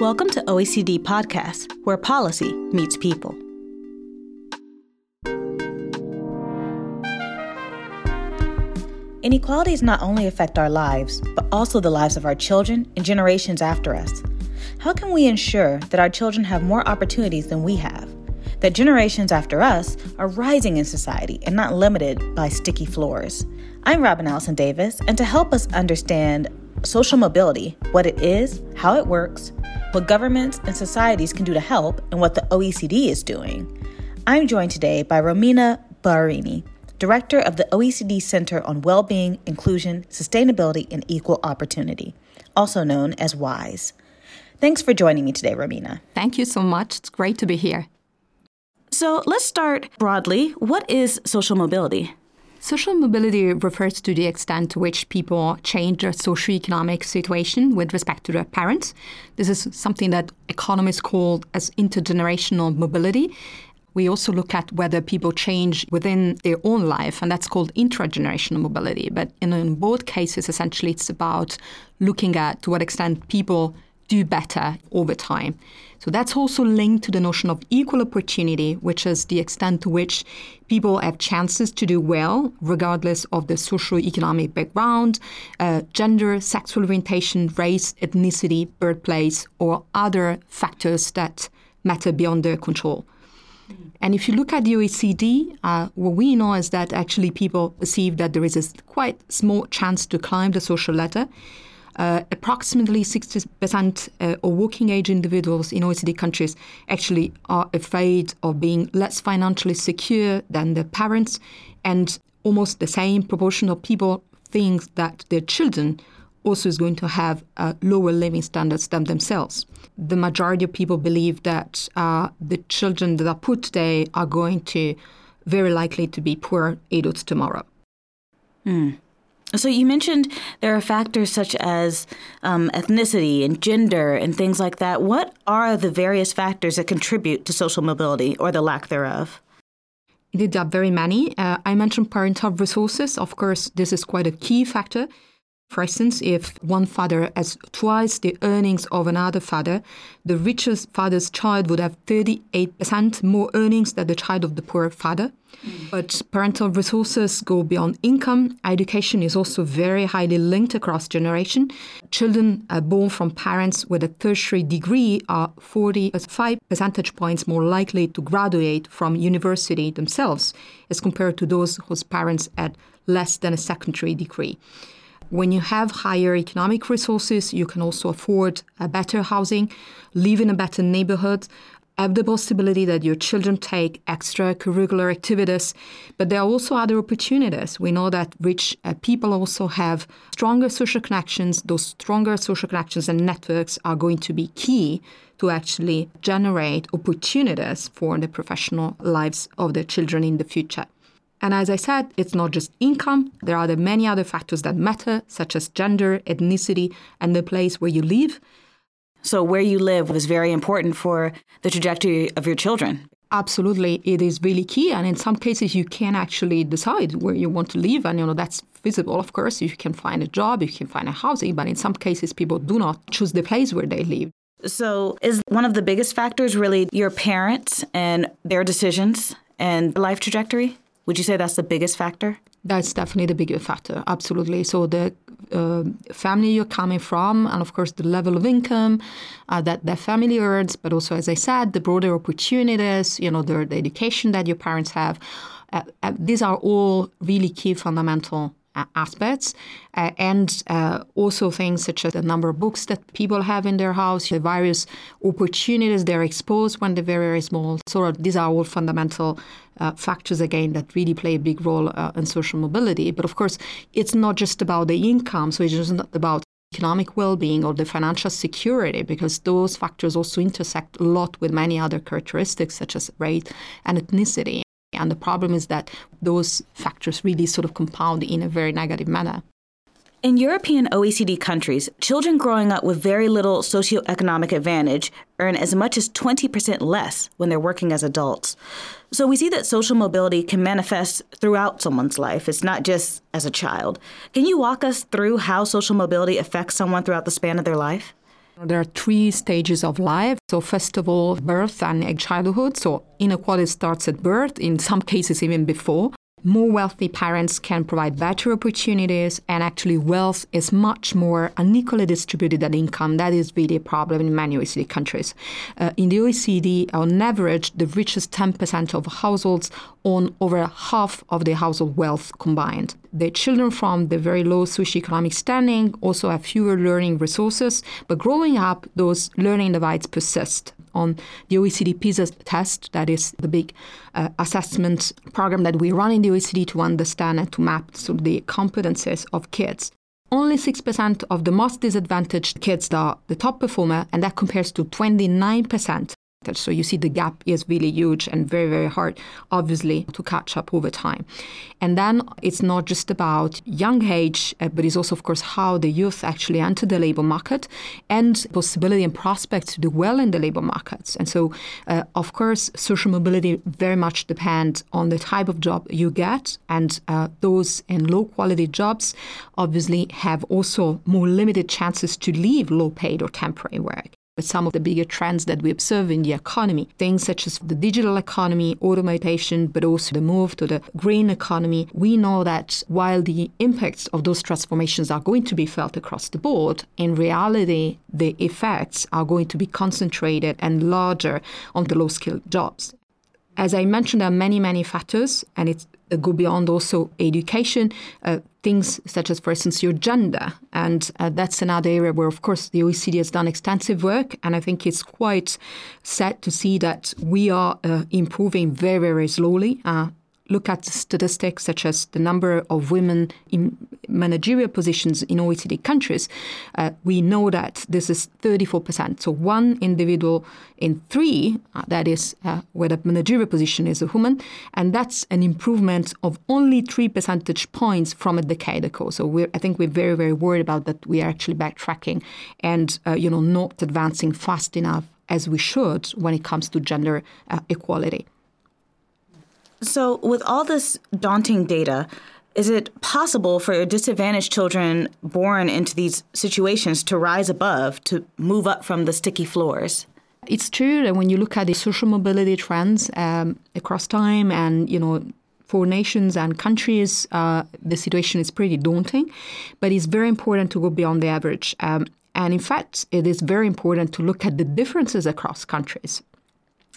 Welcome to OECD Podcast, where policy meets people. Inequalities not only affect our lives, but also the lives of our children and generations after us. How can we ensure that our children have more opportunities than we have? That generations after us are rising in society and not limited by sticky floors? I'm Robin Allison Davis, and to help us understand social mobility, what it is, how it works, what governments and societies can do to help, and what the OECD is doing, I'm joined today by Romina Boarini, Director of the OECD Center on Wellbeing, Inclusion, Sustainability, and Equal Opportunity, also known as WISE. Thanks for joining me today, Romina. Thank you so much. It's great to be here. So let's start broadly. What is social mobility? Social mobility refers to the extent to which people change their socioeconomic situation with respect to their parents. This is something that economists call as intergenerational mobility. We also look at whether people change within their own life, and that's called intragenerational mobility. But in, in both cases, essentially, it's about looking at to what extent people do better over time. So that's also linked to the notion of equal opportunity, which is the extent to which people have chances to do well, regardless of the socio-economic background, uh, gender, sexual orientation, race, ethnicity, birthplace, or other factors that matter beyond their control. And if you look at the OECD, uh, what we know is that actually people perceive that there is a quite small chance to climb the social ladder. Uh, approximately 60% uh, of working age individuals in OECD countries actually are afraid of being less financially secure than their parents, and almost the same proportion of people think that their children also is going to have uh, lower living standards than themselves. The majority of people believe that uh, the children that are put today are going to very likely to be poor adults tomorrow. Mm. So you mentioned there are factors such as um, ethnicity and gender and things like that. What are the various factors that contribute to social mobility or the lack thereof? Indeed, there are very many. Uh, I mentioned parental resources. Of course, this is quite a key factor. For instance, if one father has twice the earnings of another father, the richest father's child would have 38% more earnings than the child of the poor father. Mm. But parental resources go beyond income. Education is also very highly linked across generation. Children born from parents with a tertiary degree are 45 percentage points more likely to graduate from university themselves as compared to those whose parents had less than a secondary degree. When you have higher economic resources, you can also afford a better housing, live in a better neighborhood, have the possibility that your children take extracurricular activities, but there are also other opportunities. We know that rich uh, people also have stronger social connections. Those stronger social connections and networks are going to be key to actually generate opportunities for the professional lives of the children in the future. And as I said, it's not just income, there are the many other factors that matter, such as gender, ethnicity, and the place where you live. So, where you live is very important for the trajectory of your children. Absolutely, it is really key. And in some cases, you can actually decide where you want to live. And, you know, that's feasible, of course. You can find a job, you can find a housing. But in some cases, people do not choose the place where they live. So, is one of the biggest factors really your parents and their decisions and life trajectory? Would you say that's the biggest factor? That's definitely the biggest factor, absolutely. So the uh, family you're coming from, and of course the level of income uh, that that family earns, but also, as I said, the broader opportunities, you know, the, the education that your parents have. Uh, uh these are all really key fundamental aspects, uh, and uh, also things such as the number of books that people have in their house, the various opportunities they're exposed when they're very, very small. So these are all fundamental uh, factors again that really play a big role uh, in social mobility. But of course, it's not just about the income. So it's just not about economic well-being or the financial security because those factors also intersect a lot with many other characteristics such as race and ethnicity and the problem is that those factors really sort of compound in a very negative manner. In European OECD countries, children growing up with very little socioeconomic advantage earn as much as 20% less when they're working as adults. So we see that social mobility can manifest throughout someone's life. It's not just as a child. Can you walk us through how social mobility affects someone throughout the span of their life? There are three stages of life. So, first of all, birth and childhood. So, inequality starts at birth, in some cases, even before more wealthy parents can provide better opportunities, and actually, wealth is much more unequally distributed than income. That is really a problem in many OECD countries. Uh, in the OECD, on average, the richest 10% of households own over half of the household wealth combined. The children from the very low socioeconomic standing also have fewer learning resources, but growing up, those learning divides persist on the OECD PISA test, that is the big uh, assessment program that we run in the OECD to understand and to map so the competences of kids. Only 6% of the most disadvantaged kids are the top performer, and that compares to 29% so you see the gap is really huge and very, very hard, obviously, to catch up over time. And then it's not just about young age, uh, but it's also, of course, how the youth actually enter the labor market and possibility and prospects to do well in the labor markets. And so, uh, of course, social mobility very much depends on the type of job you get. And uh, those in low quality jobs obviously have also more limited chances to leave low paid or temporary work some of the bigger trends that we observe in the economy, things such as the digital economy, automation, but also the move to the green economy, we know that while the impacts of those transformations are going to be felt across the board, in reality, the effects are going to be concentrated and larger on the low skilled jobs. As I mentioned, there are many, many factors, and uh, go beyond also education, uh, things such as, for instance, your gender. And uh, that's another area where, of course, the OECD has done extensive work. And I think it's quite sad to see that we are uh, improving very, very slowly. Uh, look at statistics such as the number of women in managerial positions in OECD countries, uh, we know that this is 34%. So one individual in three, uh, that is uh, where the managerial position is a woman, and that's an improvement of only three percentage points from a decade ago. So I think we're very, very worried about that we are actually backtracking and uh, you know not advancing fast enough as we should when it comes to gender uh, equality. So, with all this daunting data, is it possible for disadvantaged children born into these situations to rise above, to move up from the sticky floors? It's true that when you look at the social mobility trends um, across time and, you know, for nations and countries, uh, the situation is pretty daunting, but it's very important to go beyond the average. Um, and in fact, it is very important to look at the differences across countries.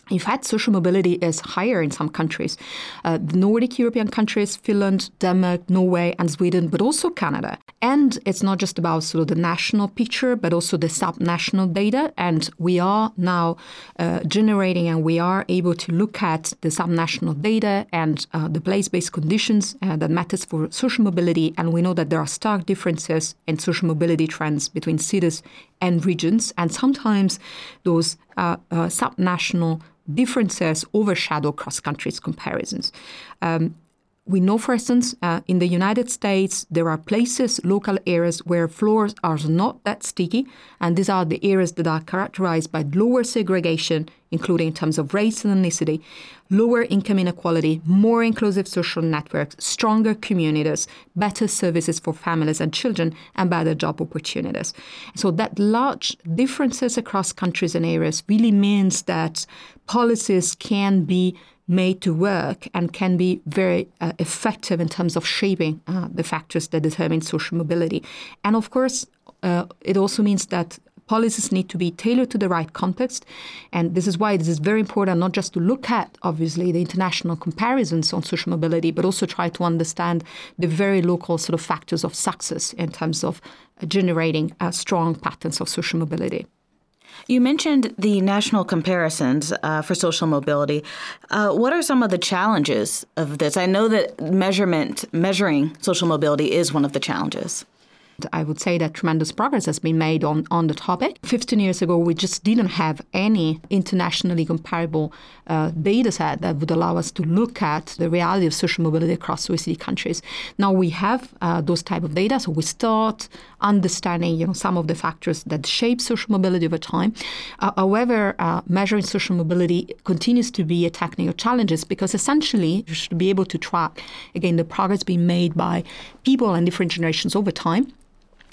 In fact, social mobility is higher in some countries. Uh, the Nordic European countries, Finland, Denmark, Norway, and Sweden, but also Canada. And it's not just about sort of the national picture, but also the sub-national data. And we are now uh, generating and we are able to look at the sub-national data and uh, the place-based conditions uh, that matters for social mobility. And we know that there are stark differences in social mobility trends between cities and regions. And sometimes those uh, uh, sub-national differences overshadow cross countries comparisons. Um, we know, for instance, uh, in the United States, there are places, local areas where floors are not that sticky, and these are the areas that are characterized by lower segregation, including in terms of race and ethnicity, lower income inequality, more inclusive social networks, stronger communities, better services for families and children, and better job opportunities. So that large differences across countries and areas really means that policies can be made to work and can be very uh, effective in terms of shaping uh, the factors that determine social mobility. And of course, uh, it also means that policies need to be tailored to the right context. And this is why this is very important not just to look at, obviously, the international comparisons on social mobility, but also try to understand the very local sort of factors of success in terms of generating uh, strong patterns of social mobility. You mentioned the national comparisons uh, for social mobility. Uh, what are some of the challenges of this? I know that measurement, measuring social mobility, is one of the challenges. I would say that tremendous progress has been made on, on the topic. 15 years ago, we just didn't have any internationally comparable uh, data set that would allow us to look at the reality of social mobility across OECD countries. Now we have uh, those type of data, so we start understanding you know, some of the factors that shape social mobility over time. Uh, however, uh, measuring social mobility continues to be a technical challenge because essentially you should be able to track, again, the progress being made by people and different generations over time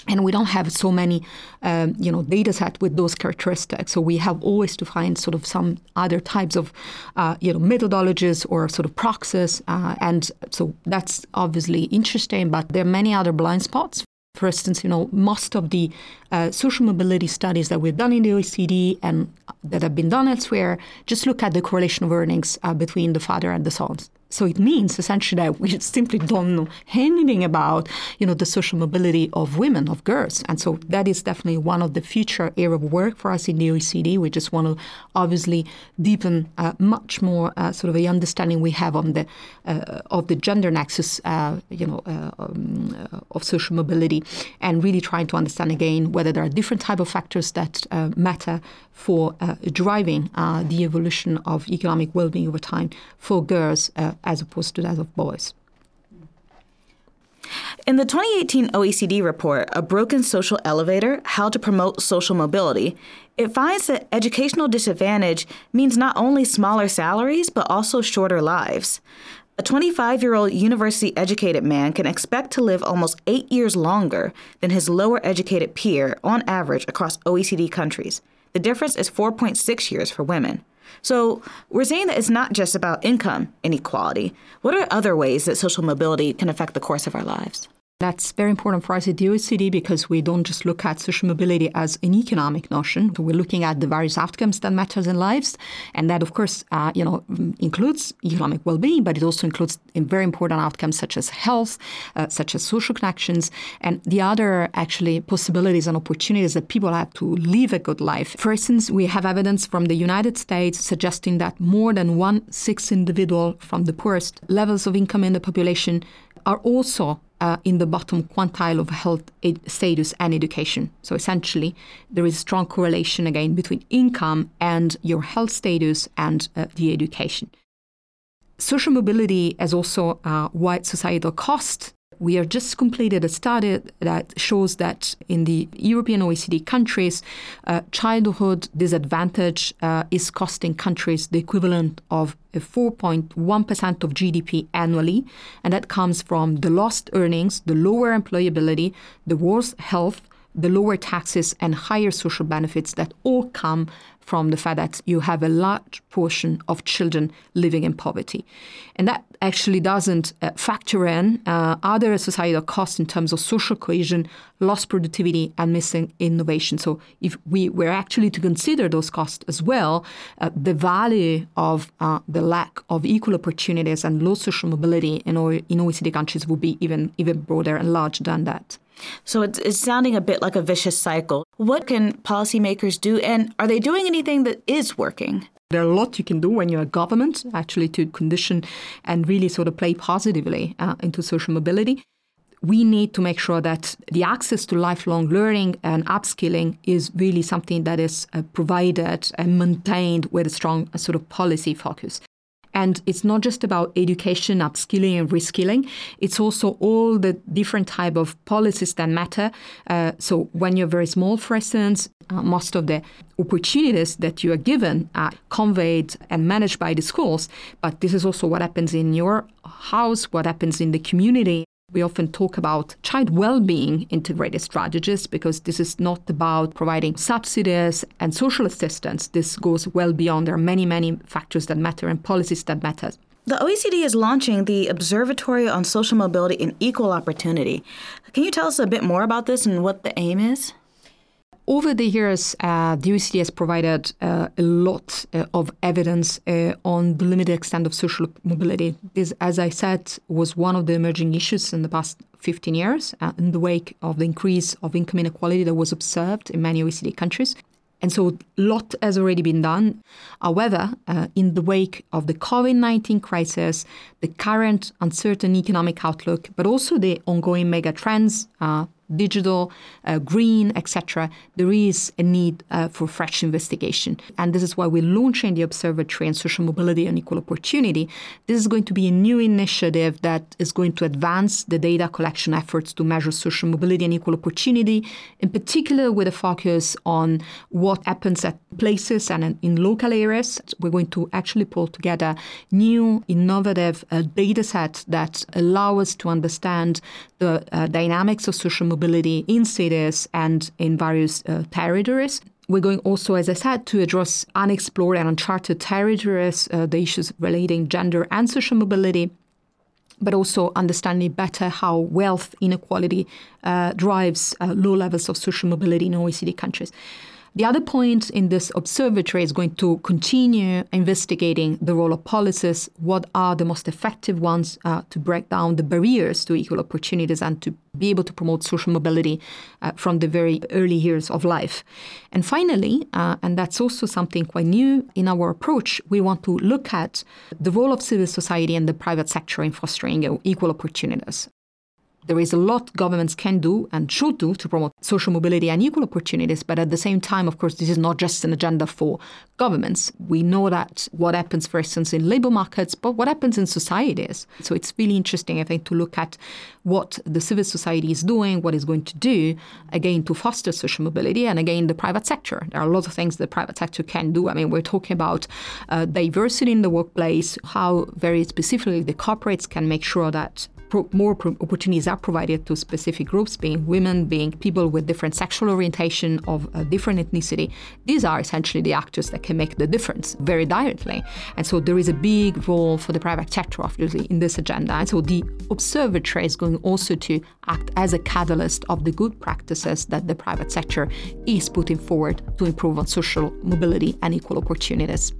and we don't have so many um, you know data set with those characteristics so we have always to find sort of some other types of uh, you know methodologies or sort of proxies uh, and so that's obviously interesting but there are many other blind spots for instance, you know, most of the uh, social mobility studies that we've done in the OECD and that have been done elsewhere just look at the correlation of earnings uh, between the father and the sons. So it means essentially that we simply don't know anything about, you know, the social mobility of women, of girls. And so that is definitely one of the future area of work for us in the OECD. We just want to obviously deepen uh, much more uh, sort of a understanding we have on the uh, of the gender nexus, uh, you know, uh, um, uh, of social mobility, and really trying to understand again whether there are different type of factors that matter for driving the evolution of economic well-being over time for girls as opposed to that of boys. In the 2018 OECD report, A Broken Social Elevator How to Promote Social Mobility, it finds that educational disadvantage means not only smaller salaries, but also shorter lives. A 25 year old university educated man can expect to live almost eight years longer than his lower educated peer on average across OECD countries. The difference is 4.6 years for women. So we're saying that it's not just about income inequality. What are other ways that social mobility can affect the course of our lives? That's very important for us at the OECD because we don't just look at social mobility as an economic notion. We're looking at the various outcomes that matters in lives, and that, of course, uh, you know, includes economic well-being, but it also includes very important outcomes such as health, uh, such as social connections, and the other actually possibilities and opportunities that people have to live a good life. For instance, we have evidence from the United States suggesting that more than one sixth individual from the poorest levels of income in the population are also uh, in the bottom quantile of health status and education. So essentially, there is a strong correlation again between income and your health status and uh, the education. Social mobility has also a wide societal cost we have just completed a study that shows that in the European OECD countries, uh, childhood disadvantage uh, is costing countries the equivalent of 4.1% of GDP annually. And that comes from the lost earnings, the lower employability, the worse health, the lower taxes, and higher social benefits that all come from the fact that you have a large portion of children living in poverty. And that actually doesn't uh, factor in uh, other societal costs in terms of social cohesion, lost productivity, and missing innovation. So if we were actually to consider those costs as well, uh, the value of uh, the lack of equal opportunities and low social mobility in, o- in OECD countries would be even, even broader and larger than that. So it's, it's sounding a bit like a vicious cycle. What can policymakers do, and are they doing anything that is working? There are a lot you can do when you're a government, actually, to condition and really sort of play positively uh, into social mobility. We need to make sure that the access to lifelong learning and upskilling is really something that is uh, provided and maintained with a strong uh, sort of policy focus. And it's not just about education, upskilling, and reskilling. It's also all the different type of policies that matter. Uh, so when you're very small, for instance, uh, most of the opportunities that you are given are conveyed and managed by the schools. But this is also what happens in your house, what happens in the community. We often talk about child well being integrated strategies because this is not about providing subsidies and social assistance. This goes well beyond. There are many, many factors that matter and policies that matter. The OECD is launching the Observatory on Social Mobility and Equal Opportunity. Can you tell us a bit more about this and what the aim is? Over the years, uh, the OECD has provided uh, a lot uh, of evidence uh, on the limited extent of social mobility. This, as I said, was one of the emerging issues in the past 15 years uh, in the wake of the increase of income inequality that was observed in many OECD countries. And so a lot has already been done. However, uh, in the wake of the COVID 19 crisis, the current uncertain economic outlook, but also the ongoing mega trends, uh, digital, uh, green, etc., there is a need uh, for fresh investigation. And this is why we're launching the Observatory on Social Mobility and Equal Opportunity. This is going to be a new initiative that is going to advance the data collection efforts to measure social mobility and equal opportunity, in particular with a focus on what happens at places and in local areas. We're going to actually pull together new, innovative uh, data sets that allow us to understand the uh, dynamics of social mobility mobility in cities and in various uh, territories. We're going also, as I said, to address unexplored and uncharted territories, uh, the issues relating gender and social mobility, but also understanding better how wealth inequality uh, drives uh, low levels of social mobility in OECD countries. The other point in this observatory is going to continue investigating the role of policies, what are the most effective ones uh, to break down the barriers to equal opportunities and to be able to promote social mobility uh, from the very early years of life. And finally, uh, and that's also something quite new in our approach, we want to look at the role of civil society and the private sector in fostering equal opportunities. There is a lot governments can do and should do to promote social mobility and equal opportunities, but at the same time, of course, this is not just an agenda for governments. We know that what happens, for instance, in labor markets, but what happens in societies. So it's really interesting, I think, to look at what the civil society is doing, what is going to do, again, to foster social mobility, and again, the private sector. There are a lot of things the private sector can do. I mean, we're talking about uh, diversity in the workplace, how very specifically the corporates can make sure that pro- more pro- opportunities are provided to specific groups, being women, being people with different sexual orientation, of a different ethnicity. These are essentially the actors that can make the difference very directly. And so there is a big role for the private sector, obviously, in this agenda. And so the observatory is going also to act as a catalyst of the good practices that the private sector is putting forward to improve on social mobility and equal opportunities.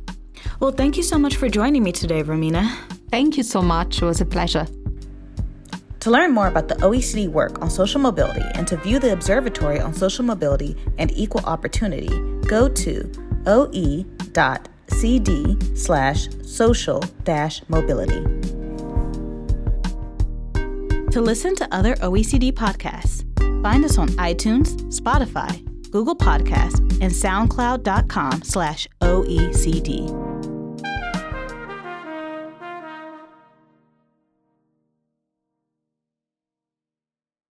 Well, thank you so much for joining me today, Romina. Thank you so much. It was a pleasure. To learn more about the OECD work on social mobility and to view the Observatory on Social Mobility and Equal Opportunity, go to oe.cd slash social mobility. To listen to other OECD podcasts, find us on iTunes, Spotify, Google Podcasts, and SoundCloud.com slash OECD.